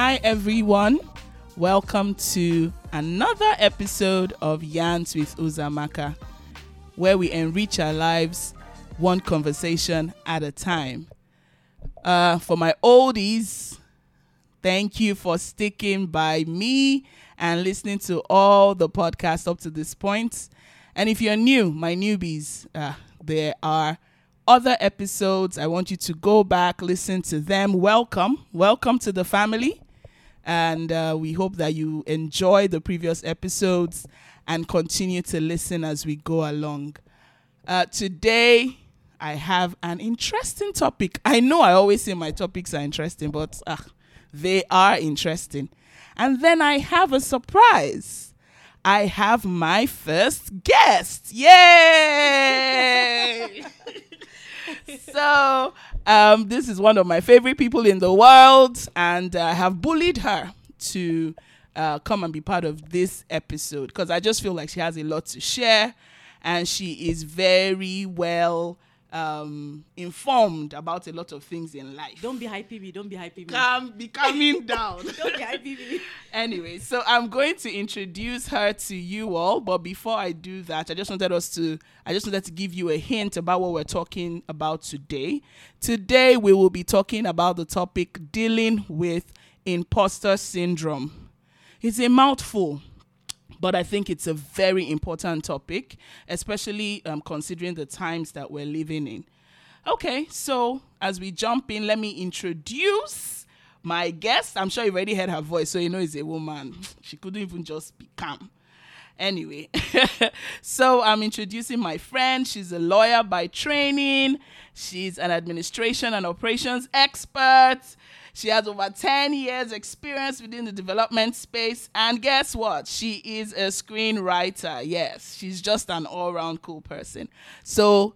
Hi, everyone. Welcome to another episode of Yans with Uzoamaka, where we enrich our lives one conversation at a time. Uh, for my oldies, thank you for sticking by me and listening to all the podcasts up to this point. And if you're new, my newbies, uh, there are other episodes. I want you to go back, listen to them. Welcome. Welcome to the family. And uh, we hope that you enjoy the previous episodes and continue to listen as we go along. Uh, today, I have an interesting topic. I know I always say my topics are interesting, but uh, they are interesting. And then I have a surprise. I have my first guest. Yay! so um, this is one of my favorite people in the world, and I have bullied her to uh, come and be part of this episode because I just feel like she has a lot to share, and she is very well um, informed about a lot of things in life. Don't be hyping me. Don't be hyping me. Calm, be calming down. Don't be hyping me. anyway, so I'm going to introduce her to you all, but before I do that, I just wanted us to I just wanted to give you a hint about what we're talking about today. Today we will be talking about the topic dealing with imposter syndrome. It's a mouthful, but I think it's a very important topic, especially um, considering the times that we're living in. Okay, so as we jump in, let me introduce my guest. I'm sure you've already heard her voice, so you know it's a woman. She couldn't even just be calm. Anyway, so I'm introducing my friend. She's a lawyer by training. She's an administration and operations expert. She has over 10 years experience within the development space. And guess what? She is a screenwriter. Yes, she's just an all-round cool person. So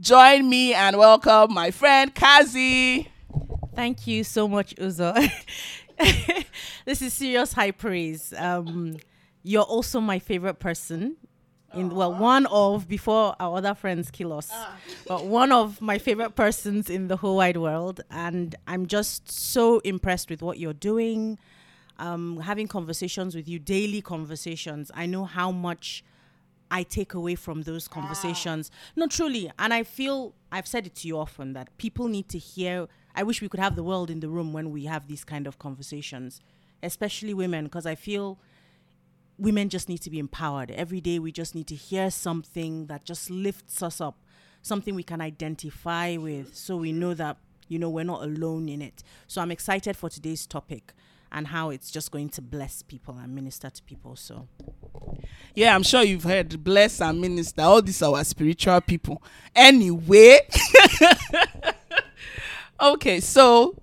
join me and welcome my friend Kazi. Thank you so much, Uzo. this is serious high praise. Um, you're also my favorite person. In, well, one of before our other friends kill us, but one of my favorite persons in the whole wide world, and I'm just so impressed with what you're doing. Um, having conversations with you, daily conversations. I know how much I take away from those conversations. No, truly. And I feel, I've said it to you often, that people need to hear. I wish we could have the world in the room when we have these kind of conversations, especially women, because I feel women just need to be empowered. Every day we just need to hear something that just lifts us up, something we can identify with so we know that, you know, we're not alone in it. So I'm excited for today's topic and how it's just going to bless people and minister to people. So Yeah, I'm sure you've heard bless and minister. All these are our spiritual people. Anyway. okay, so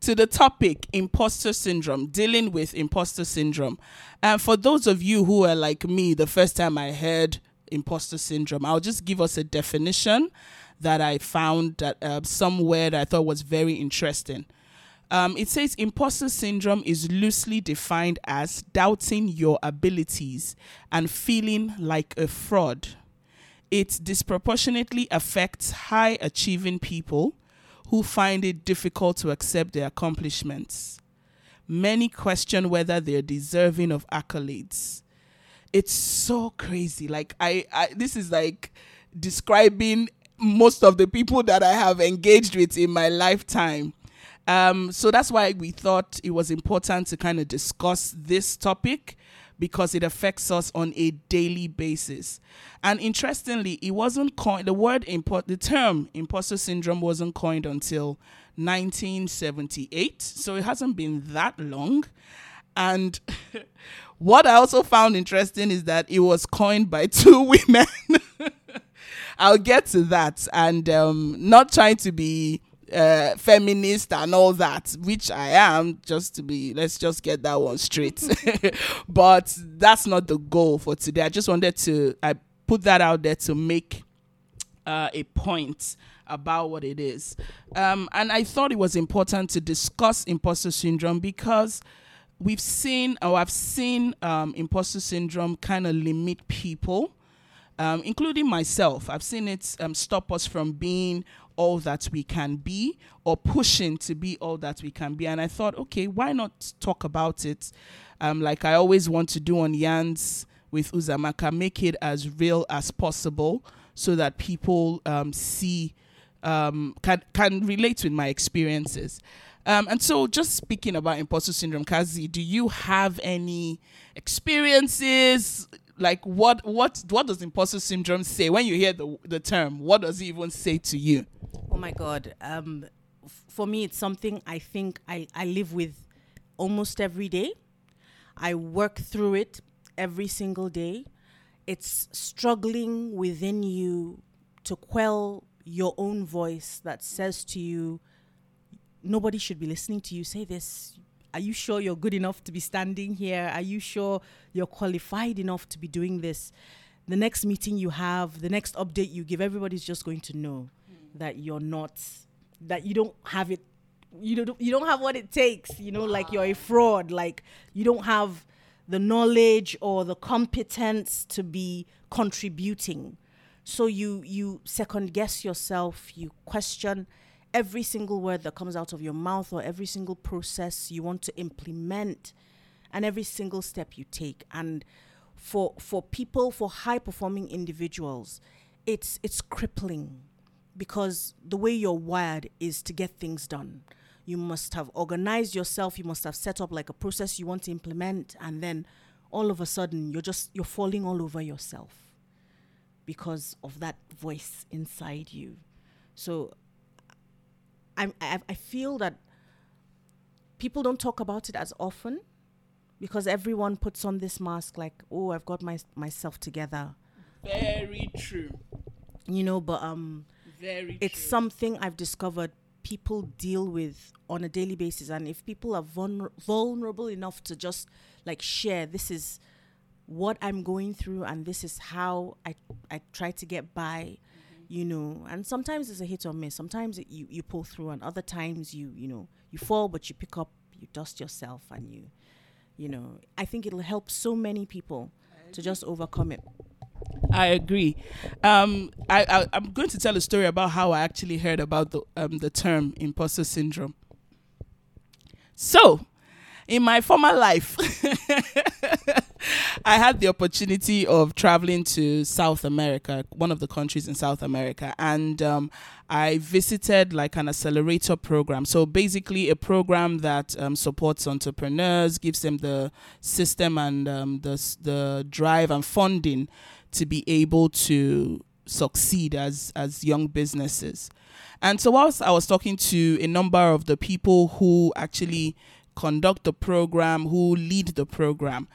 to the topic imposter syndrome, dealing with imposter syndrome. And for those of you who are like me, the first time I heard imposter syndrome, I'll just give us a definition that I found that uh, somewhere that I thought was very interesting. Um, it says imposter syndrome is loosely defined as doubting your abilities and feeling like a fraud. It disproportionately affects high achieving people who find it difficult to accept their accomplishments. Many question whether they're deserving of accolades. It's so crazy. Like I, I this is like describing most of the people that I have engaged with in my lifetime. Um, so that's why we thought it was important to kind of discuss this topic because it affects us on a daily basis. And interestingly, it wasn't coined, the word, import, the term imposter syndrome wasn't coined until 1978. So it hasn't been that long. And what I also found interesting is that it was coined by two women. I'll get to that. And um, not trying to be uh, feminist and all that, which I am, just to be, let's just get that one straight. but that's not the goal for today. I just wanted to, I put that out there to make uh, a point about what it is. Um, and I thought it was important to discuss imposter syndrome because we've seen, or I've seen um, imposter syndrome kind of limit people. Um, including myself, I've seen it um, stop us from being all that we can be or pushing to be all that we can be. And I thought, okay, why not talk about it? Um, like I always want to do on Yans with Uzoamaka, make it as real as possible so that people um, see, um, can, can relate with my experiences. Um, and so, just speaking about imposter syndrome, Kazi, do you have any experiences? Like, what what what does imposter syndrome say when you hear the the term? What does it even say to you? Oh my God. Um, f- for me, it's something I think I, I live with almost every day. I work through it every single day. It's struggling within you to quell your own voice that says to you, nobody should be listening to you say this. Are you sure you're good enough to be standing here? Are you sure you're qualified enough to be doing this? The next meeting you have, the next update you give, everybody's just going to know that you're not, that you don't have it, you don't, you don't have what it takes. You know, like you're a fraud. Like you don't have the knowledge or the competence to be contributing. So you you second guess yourself. You question every single word that comes out of your mouth or every single process you want to implement and every single step you take. And for for people for high performing individuals it's it's crippling because the way you're wired is to get things done. You must have organized yourself you must have set up like a process you want to implement and then all of a sudden you're just you're falling all over yourself because of that voice inside you. So I'm, I, I feel that people don't talk about it as often because everyone puts on this mask like, oh, I've got my myself together, Very true. you know. But um, Very it's true. something I've discovered people deal with on a daily basis, and if people are vulner- vulnerable enough to just like share, this is what I'm going through, and this is how I I try to get by. You know, and sometimes it's a hit or miss. Sometimes it, you you pull through, and other times you you know you fall, but you pick up, you dust yourself, and you you know. I think it'll help so many people to just overcome it. I agree. Um, I, I I'm going to tell a story about how I actually heard about the um the term imposter syndrome. So, in my former life, I had the opportunity of traveling to South America, one of the countries in South America, and um, I visited like an accelerator program. So basically, a program that um, supports entrepreneurs, gives them the system and um, the the drive and funding to be able to succeed as as young businesses. And so whilst I was talking to a number of the people who actually conduct the program, who lead the program,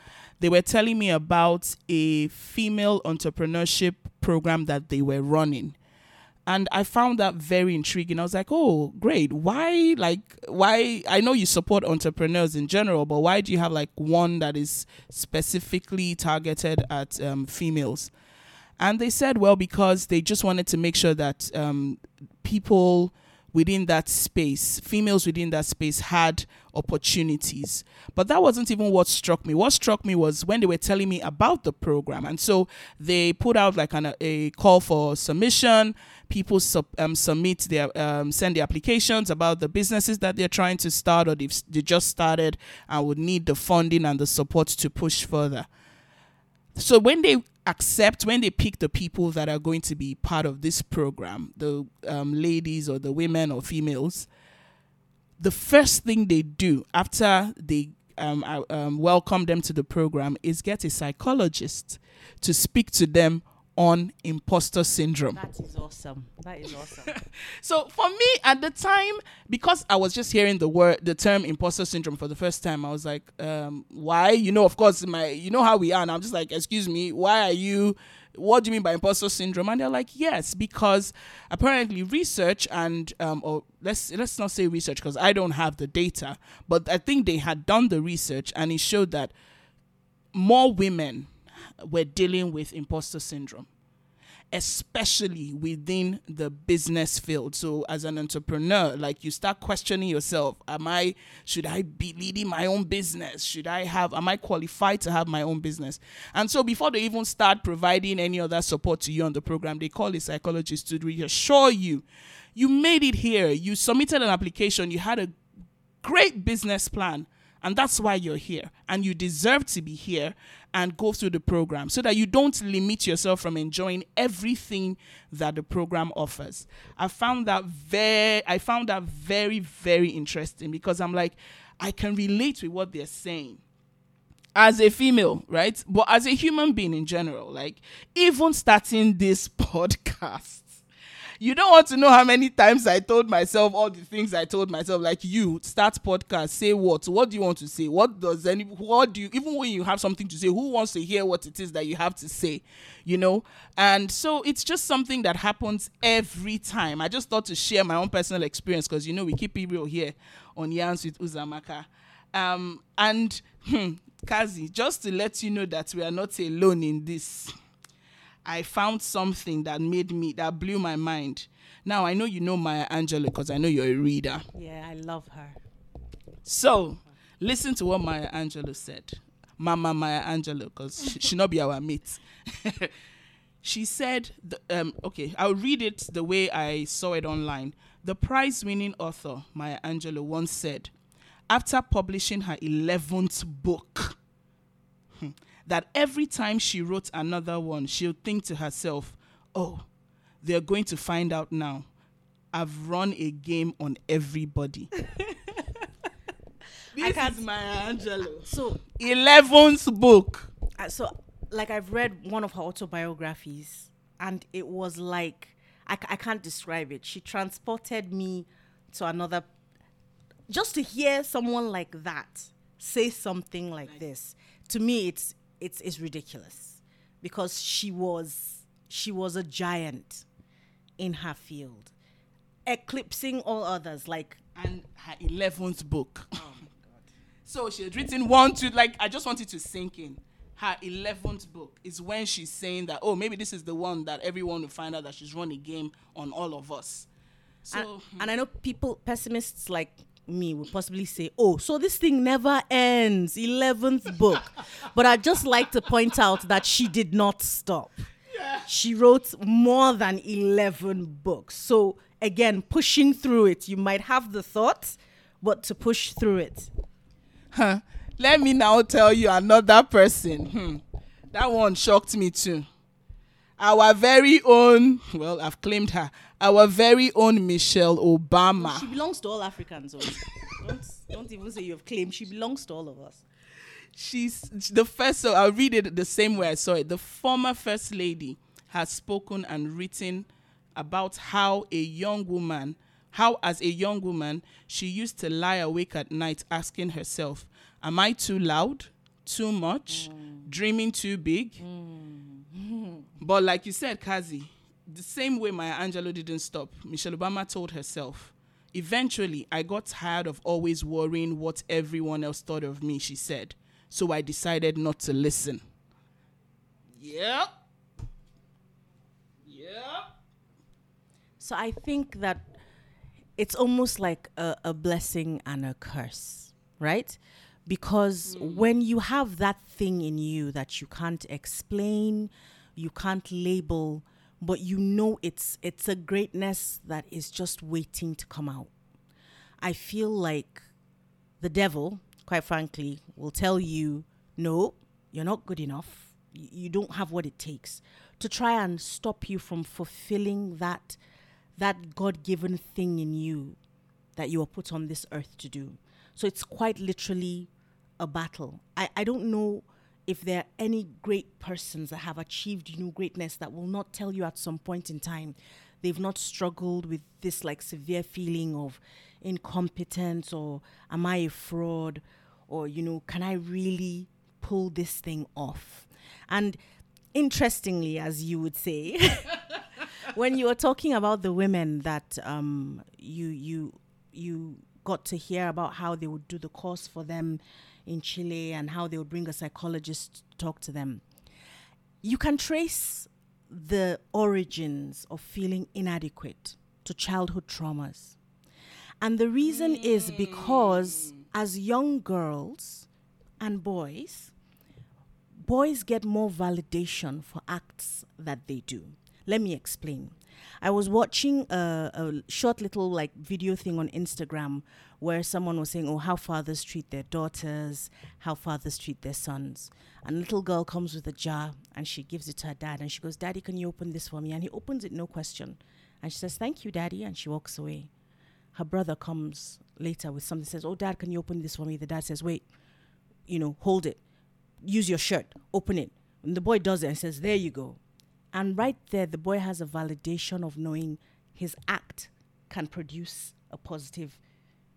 they were telling me about a female entrepreneurship program that they were running. And I found that very intriguing. I was like, "Oh, great. Why like why I know you support entrepreneurs in general, but why do you have like one that is specifically targeted at um, females?" And they said, well, because they just wanted to make sure that um, people within that space, females within that space, had opportunities. But that wasn't even what struck me. What struck me was when they were telling me about the program. And so they put out like an, a call for submission. People sub, um, submit their um, send their applications about the businesses that they're trying to start or they just started and would need the funding and the support to push further. So when they accept, when they pick the people that are going to be part of this program, the um, ladies or the women or females, the first thing they do after they um, uh, um, welcome them to the program is get a psychologist to speak to them on imposter syndrome. That is awesome. That is awesome. So for me at the time, because I was just hearing the word, the term imposter syndrome for the first time, I was like, um, why? You know, of course, my, you know how we are. And I'm just like, excuse me, why are you? What do you mean by imposter syndrome? And they're like, yes, because apparently research and um, or let's let's not say research because I don't have the data, but I think they had done the research and it showed that more women were dealing with imposter syndrome especially within the business field. So as an entrepreneur, like you start questioning yourself, am I should I be leading my own business? Should I have am I qualified to have my own business? And so before they even start providing any other support to you on the program, they call a psychologist to reassure you you made it here. You submitted an application, you had a great business plan and that's why you're here. And you deserve to be here and go through the program so that you don't limit yourself from enjoying everything that the program offers. I found that very I found that very, very interesting because I'm like, I can relate with what they're saying as a female, right? But as a human being in general, like even starting this podcast you don't want to know how many times I told myself all the things I told myself. Like you start podcast, say what? What do you want to say? What does any? What do you? Even when you have something to say, who wants to hear what it is that you have to say? You know. And so it's just something that happens every time. I just thought to share my own personal experience because you know we keep it real here on Yans with Uzoamaka. Um, and hmm, Kazi, just to let you know that we are not alone in this. I found something that made me that blew my mind. Now I know you know Maya Angelou because I know you're a reader. Yeah, I love her. So listen to what Maya Angelou said. Mama Maya Angelou, because she, she not be our mate. she said, the, um, okay, I'll read it the way I saw it online. The prize-winning author Maya Angelou once said, after publishing her 11th book, that every time she wrote another one, she'll think to herself, oh, they're going to find out now. I've run a game on everybody. this is Maya Angelou. So, 11th book. uh, so like I've read one of her autobiographies, and it was like I, c- I can't describe it. She transported me to another. Just to hear someone like that say something like this, to me, it's it's it's ridiculous, because she was she was a giant in her field, eclipsing all others. Like And her 11th book. Oh so she had written one, two, like, I just wanted to sink in. Her 11th book is when she's saying that, oh, maybe this is the one that everyone will find out that she's run a game on all of us. So, and, and I know people, pessimists like me, would possibly say, "Oh, so this thing never ends." Eleventh book, but I'd just like to point out that she did not stop. She wrote more than eleven books. So again, pushing through it, you might have the thought, but to push through it, huh, let me now tell you another person. Hmm. That one shocked me too. Our very own, well, I've claimed her, our very own Michelle Obama. she belongs to all Africans. oh. don't don't even say you have claimed. She belongs to all of us. she's the first so i'll read it the same way i saw it the former first lady has spoken and written about how a young woman how as a young woman she used to lie awake at night asking herself am i too loud too much mm. dreaming too big mm. but like you said kazi the same way maya angelou didn't stop michelle obama told herself eventually i got tired of always worrying what everyone else thought of me she said. So i decided not to listen. Yep. Yep. So I think that it's almost like a, a blessing and a curse, right? Because hmm. when you have that thing in you that you can't explain, you can't label, but you know it's it's a greatness that is just waiting to come out. I feel like the devil, quite frankly, will tell you, no, you're not good enough. You don't have what it takes to try and stop you from fulfilling that that God-given thing in you that you were put on this earth to do. So it's quite literally a battle. I, I don't know if there are any great persons that have achieved you know greatness that will not tell you at some point in time they've not struggled with this like severe feeling of incompetence or am I a fraud? or you know can I really pull this thing off? And interestingly as you would say when you were talking about the women that um, you you you got to hear about how they would do the course for them in Chile and how they would bring a psychologist to talk to them, you can trace the origins of feeling inadequate to childhood traumas. And the reason is because hmm. as young girls and boys, boys get more validation for acts that they do. Let me explain. I was watching a, a, short little like video thing on Instagram where someone was saying, "Oh, how fathers treat their daughters, how fathers treat their sons." And a little girl comes with a jar and she gives it to her dad and she goes, "Daddy, can you open this for me?" And he opens it, no question. And she says, "Thank you, Daddy," and she walks away. Her brother comes later with something says, "Oh, Dad, can you open this for me?" The dad says, "Wait, you know, hold it. Use your shirt. Open it." And the boy does it and says, "There you go." And right there, the boy has a validation of knowing his act can produce a positive,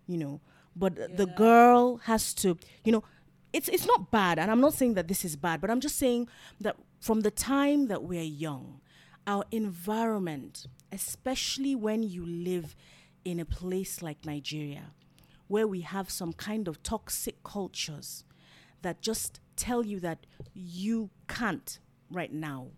you know. But yeah. the girl has to, you know, it's it's not bad, and I'm not saying that this is bad, but I'm just saying that from the time that we're young, our environment, especially when you live in a place like Nigeria, where we have some kind of toxic cultures that just tell you that you can't right now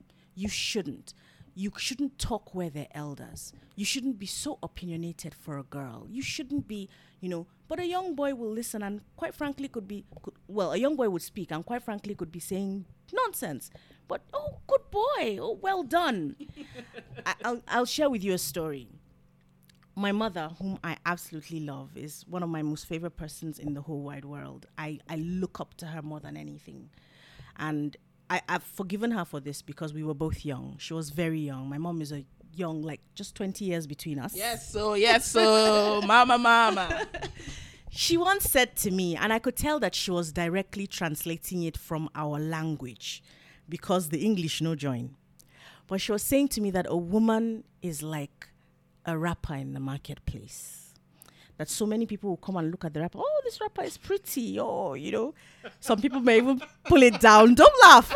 you shouldn't. You shouldn't talk where they're elders. You shouldn't be so opinionated for a girl. You shouldn't be, you know, but a young boy will listen and quite frankly could be, could, well, a young boy would speak and quite frankly could be saying nonsense. But, oh, good boy. Oh, well done. I, I'll, I'll share with you a story my mother, whom I absolutely love, is one of my most favorite persons in the whole wide world. I, I look up to her more than anything. And I, I've forgiven her for this because we were both young. She was very young. My mom is a young, like just 20 years between us. Yes, so, yes, so, mama, mama. she once said to me, and I could tell that she was directly translating it from our language because the English no join. But she was saying to me that a woman is like a wrapper in the marketplace that so many people will come and look at the wrapper. Oh, this wrapper is pretty. Oh, you know, some people may even pull it down. Don't laugh,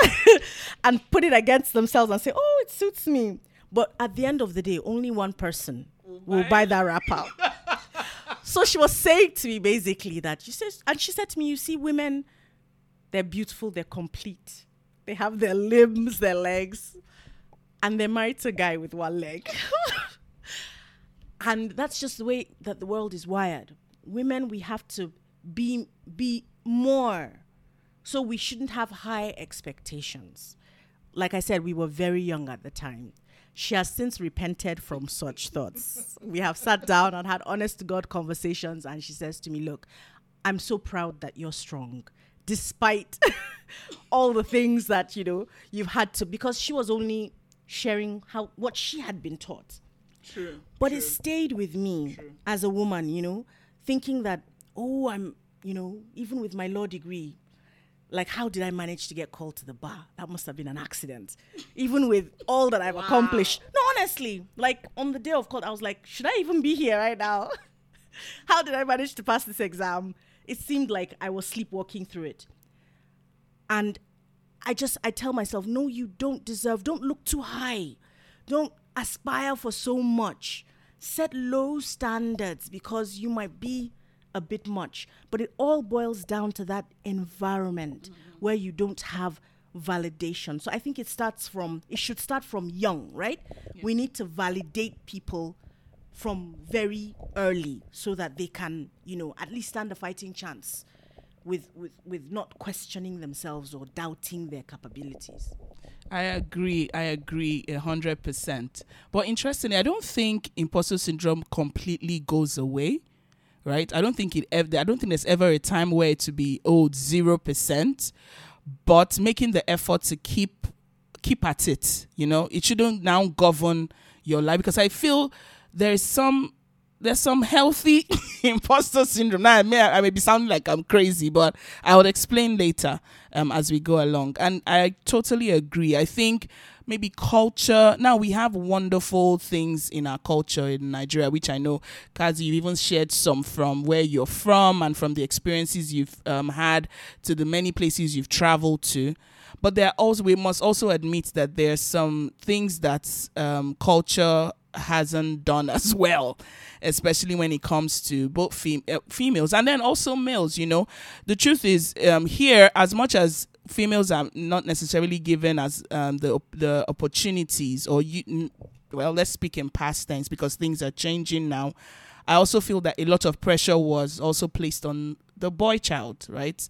and put it against themselves and say, "Oh, it suits me." But at the end of the day, only one person will buy that wrapper. so she was saying to me basically that she says, and she said to me, "You see, women, they're beautiful, they're complete, they have their limbs, their legs, and they're married to a guy with one leg." and that's just the way that the world is wired. Women we have to be be more. So we shouldn't have high expectations. Like i said we were very young at the time. She has since repented from such thoughts. We have sat down and had honest to god conversations and she says to me look i'm so proud that you're strong despite all the things that you know you've had to because she was only sharing how what she had been taught True. But true. it stayed with me true. as a woman, you know, thinking that, oh, I'm, you know, even with my law degree, like how did I manage to get called to the bar? That must have been an accident. even with all that I've wow. accomplished. No, honestly, like on the day of court, I was like, should I even be here right now? how did I manage to pass this exam? It seemed like I was sleepwalking through it. And I just I tell myself, no, you don't deserve. Don't look too high. Don't aspire for so much. Set low standards because you might be a bit much. But it all boils down to that environment mm-hmm. where you don't have validation. So I think it starts from, it should start from young, right? We need to validate people from very early so that they can, you know, at least stand a fighting chance with, with, with not questioning themselves or doubting their capabilities. I agree. I agree a hundred percent. But interestingly, I don't think imposter syndrome completely goes away. Right? I don't think it ever. I don't think there's ever a time where it to be oh zero percent. But making the effort to keep keep at it. You know, it shouldn't now govern your life because I feel there's some there's some healthy imposter syndrome. Now I may I may be sounding like I'm crazy, but I will explain later um, as we go along. And I totally agree. I think maybe culture. Now we have wonderful things in our culture in Nigeria, which I know, Kazi, you even shared some from where you're from and from the experiences you've um, had to the many places you've traveled to. But there also we must also admit that there's some things that um, culture hasn't done as well, especially when it comes to both fem- uh, females and then also males. You know, the truth is, um, here, as much as females are not necessarily given as um, the the opportunities or you well let's speak in past tense because things are changing now i also feel that a lot of pressure was also placed on the boy child right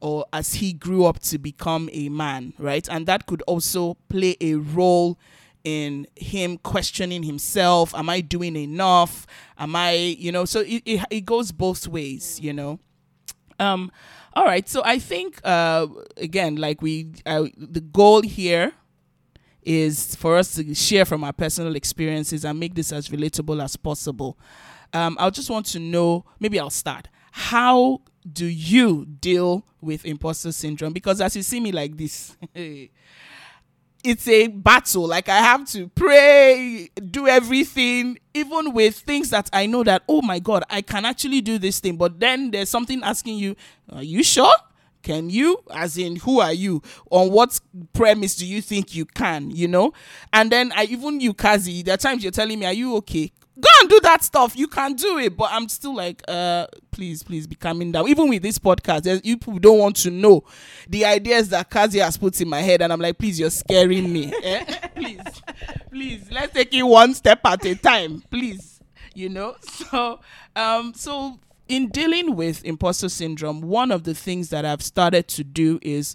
or as he grew up to become a man right and that could also play a role in him questioning himself. Am i doing enough? Am i you know so it, it, it goes both ways you know. Um all right so i think uh again like we the goal here is for us to share from our personal experiences and make this as relatable as possible. Um i just want to know maybe i'll start. How do you deal with imposter syndrome? Because as you see me like this it's a battle. Like I have to pray, do everything, even with things that I know that, oh my God, I can actually do this thing. But then there's something asking you, are you sure? Can you? As in, who are you? On what premise do you think you can? You know? And then I even you, Kazi, there are times you're telling me, are you okay? Go and do that stuff. You can do it. But I'm still like, uh, please, please be calming down. Even with this podcast, there's you people don't want to know the ideas that Kazi has put in my head, and I'm like, please, you're scaring me. eh? Please, please, let's take it one step at a time, please. You know, so um, so in dealing with imposter syndrome, one of the things that I've started to do is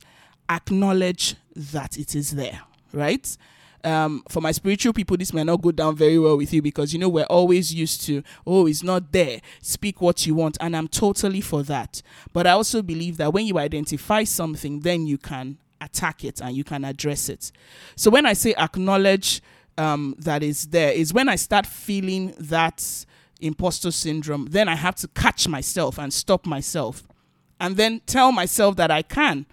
acknowledge that it is there, right? Um, for my spiritual people, this may not go down very well with you because you know we're always used to, oh, it's not there. Speak what you want, and I'm totally for that. But I also believe that when you identify something, then you can attack it and you can address it. So when I say acknowledge um, that is there, is when I start feeling that imposter syndrome, then I have to catch myself and stop myself, and then tell myself that I can.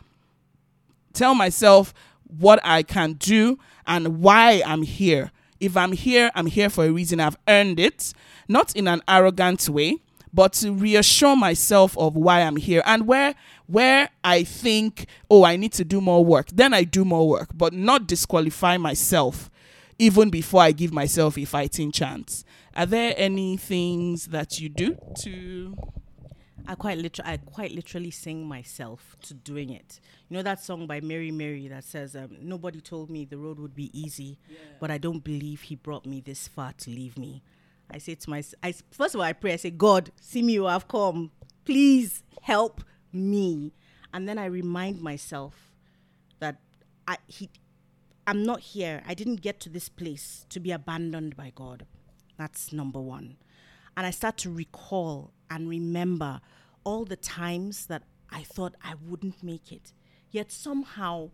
Tell myself what I can do and why I'm here. If I'm here, I'm here for a reason. I've earned it, not in an arrogant way, but to reassure myself of why I'm here and where where I think, oh, I need to do more work. Then I do more work, but not disqualify myself even before I give myself a fighting chance. Are there any things that you do to I quite literally, I quite literally sing myself to doing it. You know that song by Mary Mary that says, um, "Nobody told me the road would be easy, yeah. but I don't believe He brought me this far to leave me." I say to myself, I, first of all, I pray. I say, "God, see me, where I've come. Please help me." And then I remind myself that I, he, I'm not here. I didn't get to this place to be abandoned by God. That's number one. And I start to recall and remember all the times that I thought I wouldn't make it, yet somehow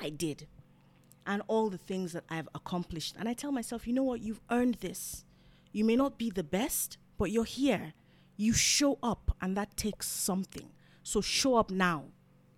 I did. And all the things that I've accomplished. And I tell myself, you know what? You've earned this. You may not be the best, but you're here. You show up, and that takes something. So show up now.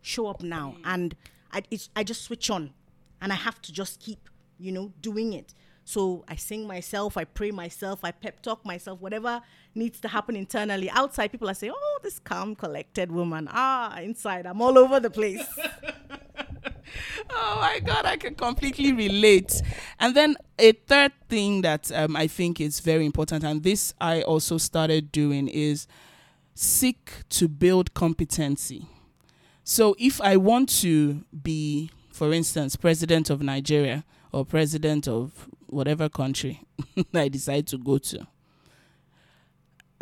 Show up now. And I, I just switch on. And I have to just keep, you know, doing it. So I sing myself, I pray myself, I pep talk myself, whatever needs to happen internally. Outside, people are saying, oh, this calm, collected woman. Ah, inside, I'm all over the place. oh my God, I can completely relate. And then a third thing that um, I think is very important, and this I also started doing, is seek to build competency. So if I want to be, for instance, president of Nigeria or president of whatever country I decide to go to,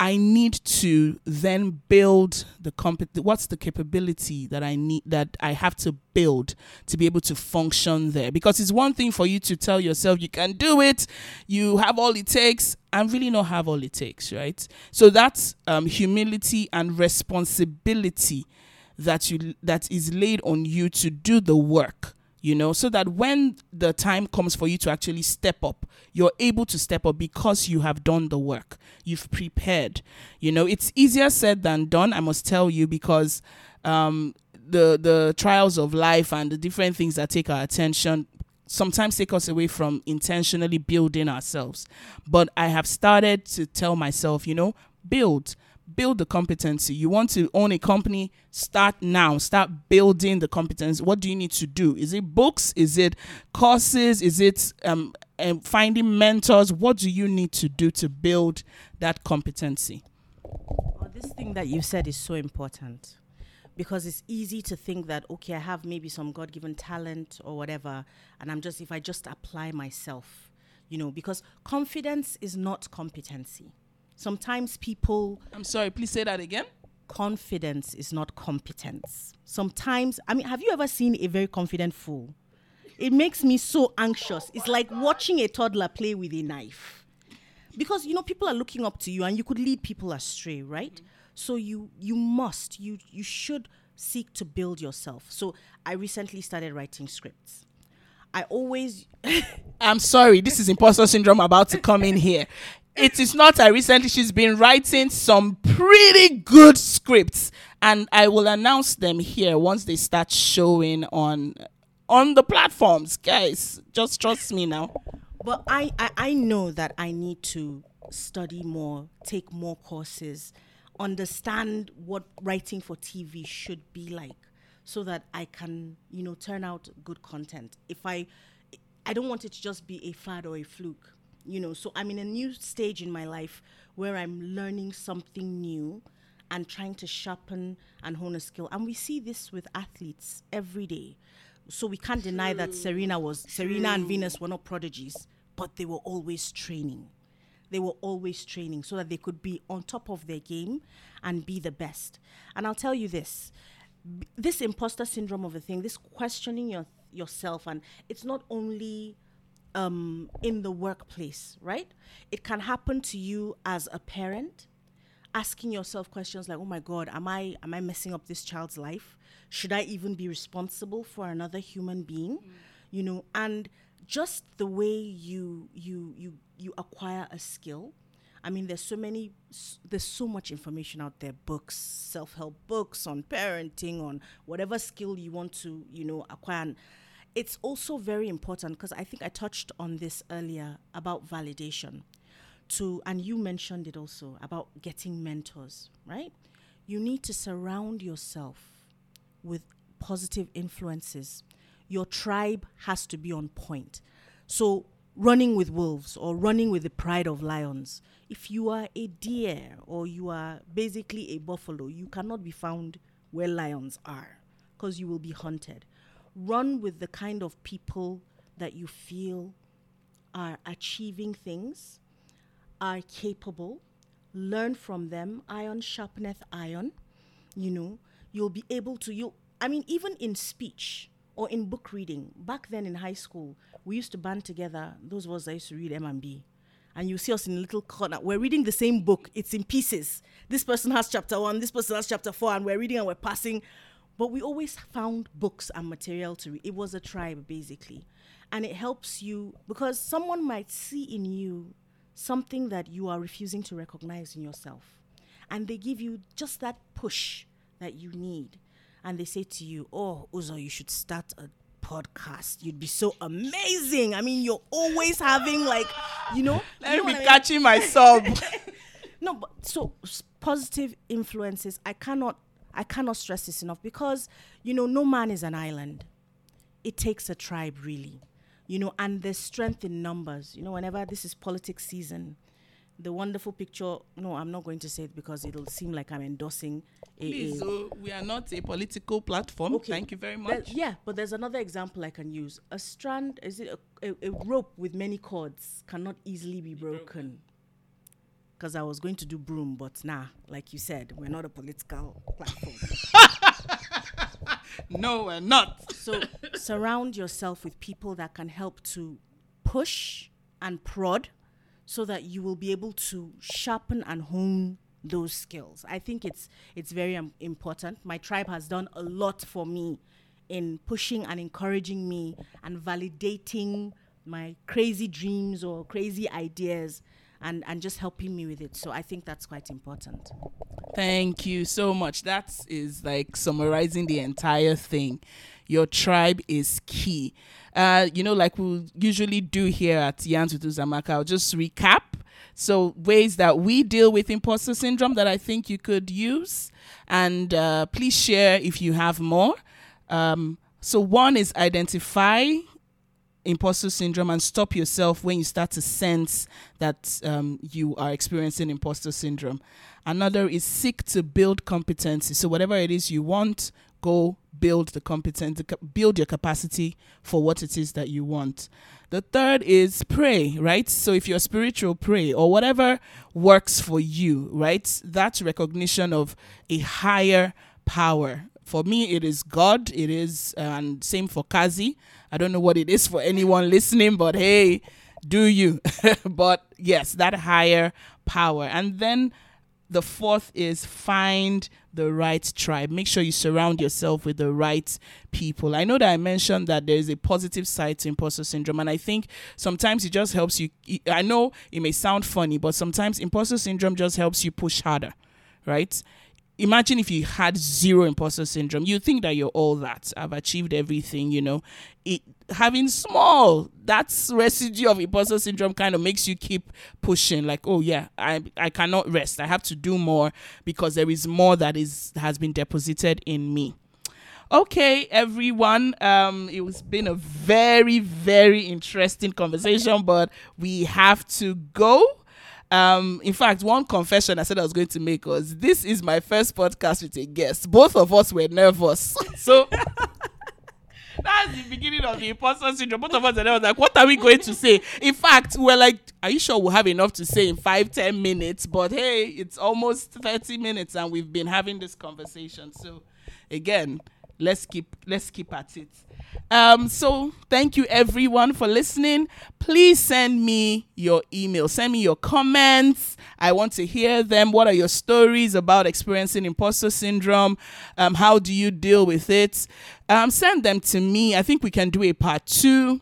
I need to then build the comp- what's the capability that I need that I have to build to be able to function there? Because it's one thing for you to tell yourself you can do it. You have all it takes. And really not have all it takes right? So that's um, humility and responsibility that you that is laid on you to do the work you know, so that when the time comes for you to actually step up, you're able to step up because you have done the work. You've prepared. You know, it's easier said than done, I must tell you, because um, the the trials of life and the different things that take our attention sometimes take us away from intentionally building ourselves. But I have started to tell myself, you know, build build the competency. You want to own a company, start now. Start building the competence. What do you need to do? Is it books? Is it courses? Is it um, um, finding mentors? What do you need to do to build that competency? Well, this thing that you said is so important. because it's easy to think that okay i have maybe some god-given talent or whatever and i'm just if i just apply myself you know because confidence is not competency sometimes people I'm sorry, please say that again. confidence is not competence. Sometimes i mean have you ever seen a very confident fool? It makes me so anxious. It's like watching a toddler play with a knife. Because you know people are looking up to you and you could lead people astray right? Mm-hmm. So you you must you you should seek to build yourself. So i recently started writing scripts. I always I'm sorry, this is imposter syndrome about to come in here. It is not I recently she's been writing some pretty good scripts and I will announce them here once they start showing on on the platforms. Guys, just trust me now. But I, I, I know that I need to study more, take more courses, understand what writing for TV should be like so that I can, you know, turn out good content. If I I don't want it to just be a fad or a fluke, you know. So I'm in a new stage in my life where I'm learning something new and trying to sharpen and hone a skill. And we see this with athletes every day. So we can't deny that Serena was Serena and Venus were not prodigies, but they were always training. They were always training so that they could be on top of their game and be the best. And I'll tell you this this imposter syndrome of a thing, this questioning your, yourself, and it's not only um, in the workplace, right? It can happen to you as a parent, asking yourself questions like, "Oh my God, am I am I messing up this child's life? Should I even be responsible for another human being?" You know, and just the way you you you you acquire a skill. I mean, there's so many, there's so much information out there books, self help books on parenting, on whatever skill you want to, you know, acquire. And it's also very important because I think I touched on this earlier about validation. To, and you mentioned it also about getting mentors, right? You need to surround yourself with positive influences. Your tribe has to be on point. So, running with wolves or running with the pride of lions, if you are a deer or you are basically a buffalo, you cannot be found where lions are because you will be hunted. Run with the kind of people that you feel are achieving things, are capable, learn from them. Iron sharpeneth iron you know. You'll be able to you i mean even in speech or in book reading back then in high school we used to band together those of us that used to read m&b and you see us in a little corner. We're reading the same book. It's in pieces. This person has chapter one this person has chapter four and we're reading and we're passing but we always found books and material to read it was a tribe basically and it helps you because someone might see in you something that you are refusing to recognize in yourself and they give you just that push that you need. And they say to you, Oh, Uzo, you should start a podcast. You'd be so amazing. I mean, you're always having, like, you know, Let you know me I be mean? catching myself. no but so positive influences i cannot i cannot stress this enough because you know no man is an island it takes a tribe really you know and there's strength in numbers you know whenever this is politics season the wonderful picture no i'm not going to say it because it'll seem like i'm endorsing a, Please, a oh, we are not a political platform. Okay. Thank you very There- much. yeah, but there's another example I can use. A strand, is it a, a, a rope with many cords cannot easily be broken. Because I was going to do broom, but nah, like you said, we're not a political platform. No, we're not. so surround yourself with people that can help to push and prod so that you will be able to sharpen and hone those skills. I think it's it's very um, important. My tribe has done a lot for me in pushing and encouraging me and validating my crazy dreams or crazy ideas and and just helping me with it. So I think that's quite important. Thank you so much. That is like summarizing the entire thing. Your tribe is key. Uh, you know, like we usually do here at Yans with Uzoamaka, I'll just recap. So, ways that we deal with imposter syndrome that I think you could use. And uh, please share if you have more. Um, so, one is identify imposter syndrome and stop yourself when you start to sense that um, you are experiencing imposter syndrome. Another is seek to build competency. So, whatever it is you want, go build the competence, build your capacity for what it is that you want. The third is pray, right? So if you're spiritual, pray or whatever works for you, right? That's recognition of a higher power. For me, it is God. It is, uh, and same for Kazi. I don't know what it is for anyone listening, but hey, do you? but yes, that higher power. And then the fourth is find the right tribe. Make sure you surround yourself with the right people. I know that I mentioned that there is a positive side to imposter syndrome, and I think sometimes it just helps you. I know it may sound funny, but sometimes imposter syndrome just helps you push harder, right? Imagine if you had zero imposter syndrome. You think that you're all that. I've achieved everything you know. It having small that's residue of imposter syndrome kind of makes you keep pushing like oh yeah i i cannot rest. I have to do more because there is more that is has been deposited in me. Okay everyone um it was been a very very interesting conversation but we have to go um, in fact, one confession I said I was going to make was this is my first podcast with a guest. Both of us were nervous. so that's the beginning of the imposter syndrome. Both of us were nervous. like, what are we going to say? In fact, we're like, are you sure we'll have enough to say in five, ten minutes? But hey, it's almost 30 minutes and we've been having this conversation. So again, let's keep let's keep at it. Um, so thank you everyone for listening. Please send me your email, send me your comments. I want to hear them. What are your stories about experiencing imposter syndrome? Um, how do you deal with it? Um, send them to me. I think we can do a part two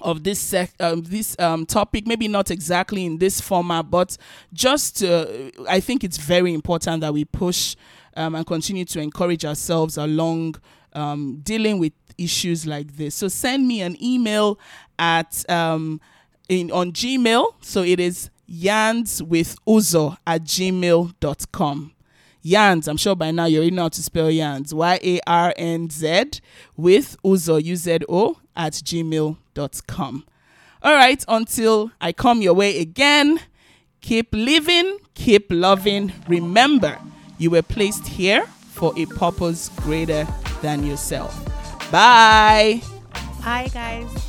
of this sec- um, this um, topic maybe not exactly in this format but just uh, i think it's very important that we push um, and continue to encourage ourselves along um, dealing with issues like this. So send me an email at um, in on Gmail. So it is yarnz with uzo at gmail.com. Yarnz, I'm sure by now you already know how to spell yarnz. Y A R N Z with uzo, U Z O, at gmail.com. All right, until I come your way again, keep living, keep loving. Remember, you were placed here for a purpose greater than yourself. Bye. Bye, guys.